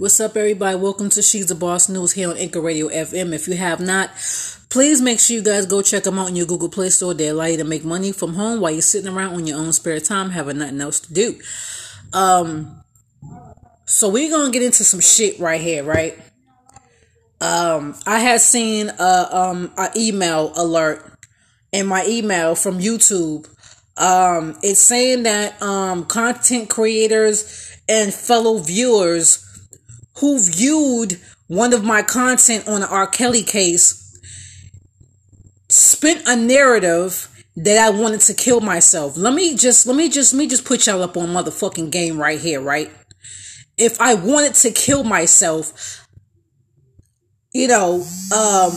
What's up, everybody? Welcome to She's the Boss News here on Anchor Radio FM. If you have not, please make sure you guys go check them out in your Google Play Store. They allow you to make money from home while you're sitting around on your own spare time, having nothing else to do. Um, so we're gonna get into some shit right here, right? Um, I had seen a um an email alert in my email from YouTube. Um, it's saying that um content creators and fellow viewers who viewed one of my content on the R. Kelly case spent a narrative that I wanted to kill myself. Let me just let me just let me just put y'all up on motherfucking game right here, right? If I wanted to kill myself, you know, um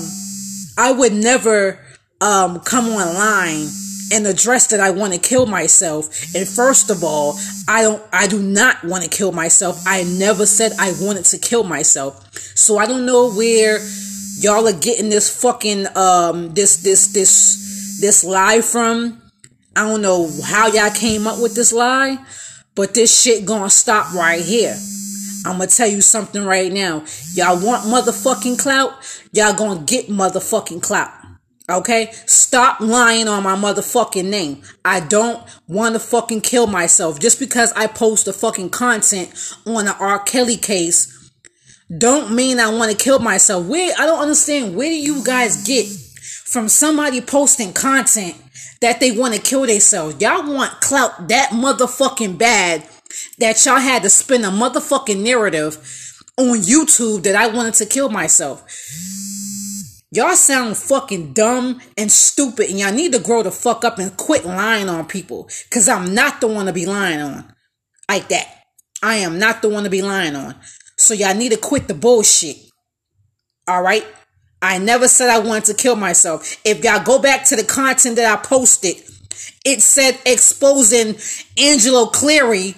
I would never um come online and address that I want to kill myself. And first of all, I don't I do not want to kill myself. I never said I wanted to kill myself. So I don't know where y'all are getting this fucking um this this this this lie from. I don't know how y'all came up with this lie, but this shit gonna stop right here. I'm gonna tell you something right now. Y'all want motherfucking clout? Y'all gonna get motherfucking clout. Okay? Stop lying on my motherfucking name. I don't want to fucking kill myself. Just because I post the fucking content on the R. Kelly case don't mean I want to kill myself. Where I don't understand where do you guys get from somebody posting content that they want to kill themselves? Y'all want clout that motherfucking bad that y'all had to spin a motherfucking narrative on YouTube that I wanted to kill myself. Y'all sound fucking dumb and stupid, and y'all need to grow the fuck up and quit lying on people. Cause I'm not the one to be lying on. Like that. I am not the one to be lying on. So y'all need to quit the bullshit. Alright? I never said I wanted to kill myself. If y'all go back to the content that I posted, it said exposing Angelo Cleary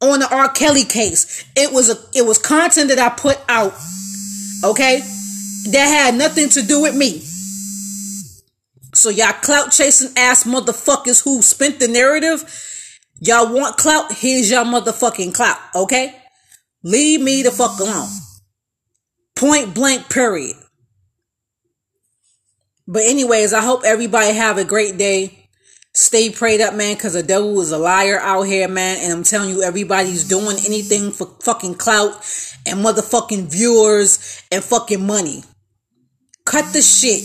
on the R. Kelly case. It was a it was content that I put out. Okay? That had nothing to do with me. So y'all clout chasing ass motherfuckers who spent the narrative, y'all want clout, here's your motherfucking clout, okay? Leave me the fuck alone. Point blank period. But anyways, I hope everybody have a great day. Stay prayed up, man, because the devil is a liar out here, man. And I'm telling you, everybody's doing anything for fucking clout and motherfucking viewers and fucking money. Cut the shit.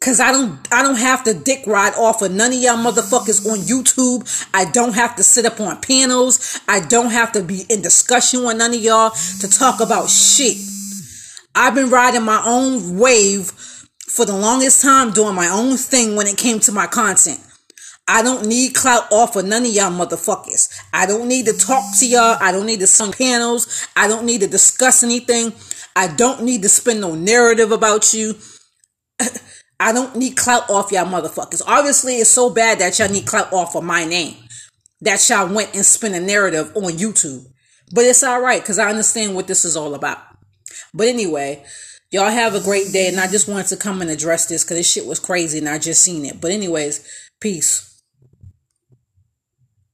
Cause I don't I don't have to dick ride off of none of y'all motherfuckers on YouTube. I don't have to sit up on panels. I don't have to be in discussion with none of y'all to talk about shit. I've been riding my own wave for the longest time doing my own thing when it came to my content. I don't need clout off of none of y'all motherfuckers. I don't need to talk to y'all. I don't need to sing panels. I don't need to discuss anything. I don't need to spin no narrative about you. I don't need clout off y'all motherfuckers. Obviously, it's so bad that y'all need clout off of my name. That y'all went and spin a narrative on YouTube. But it's alright, because I understand what this is all about. But anyway, y'all have a great day. And I just wanted to come and address this because this shit was crazy and I just seen it. But anyways, peace.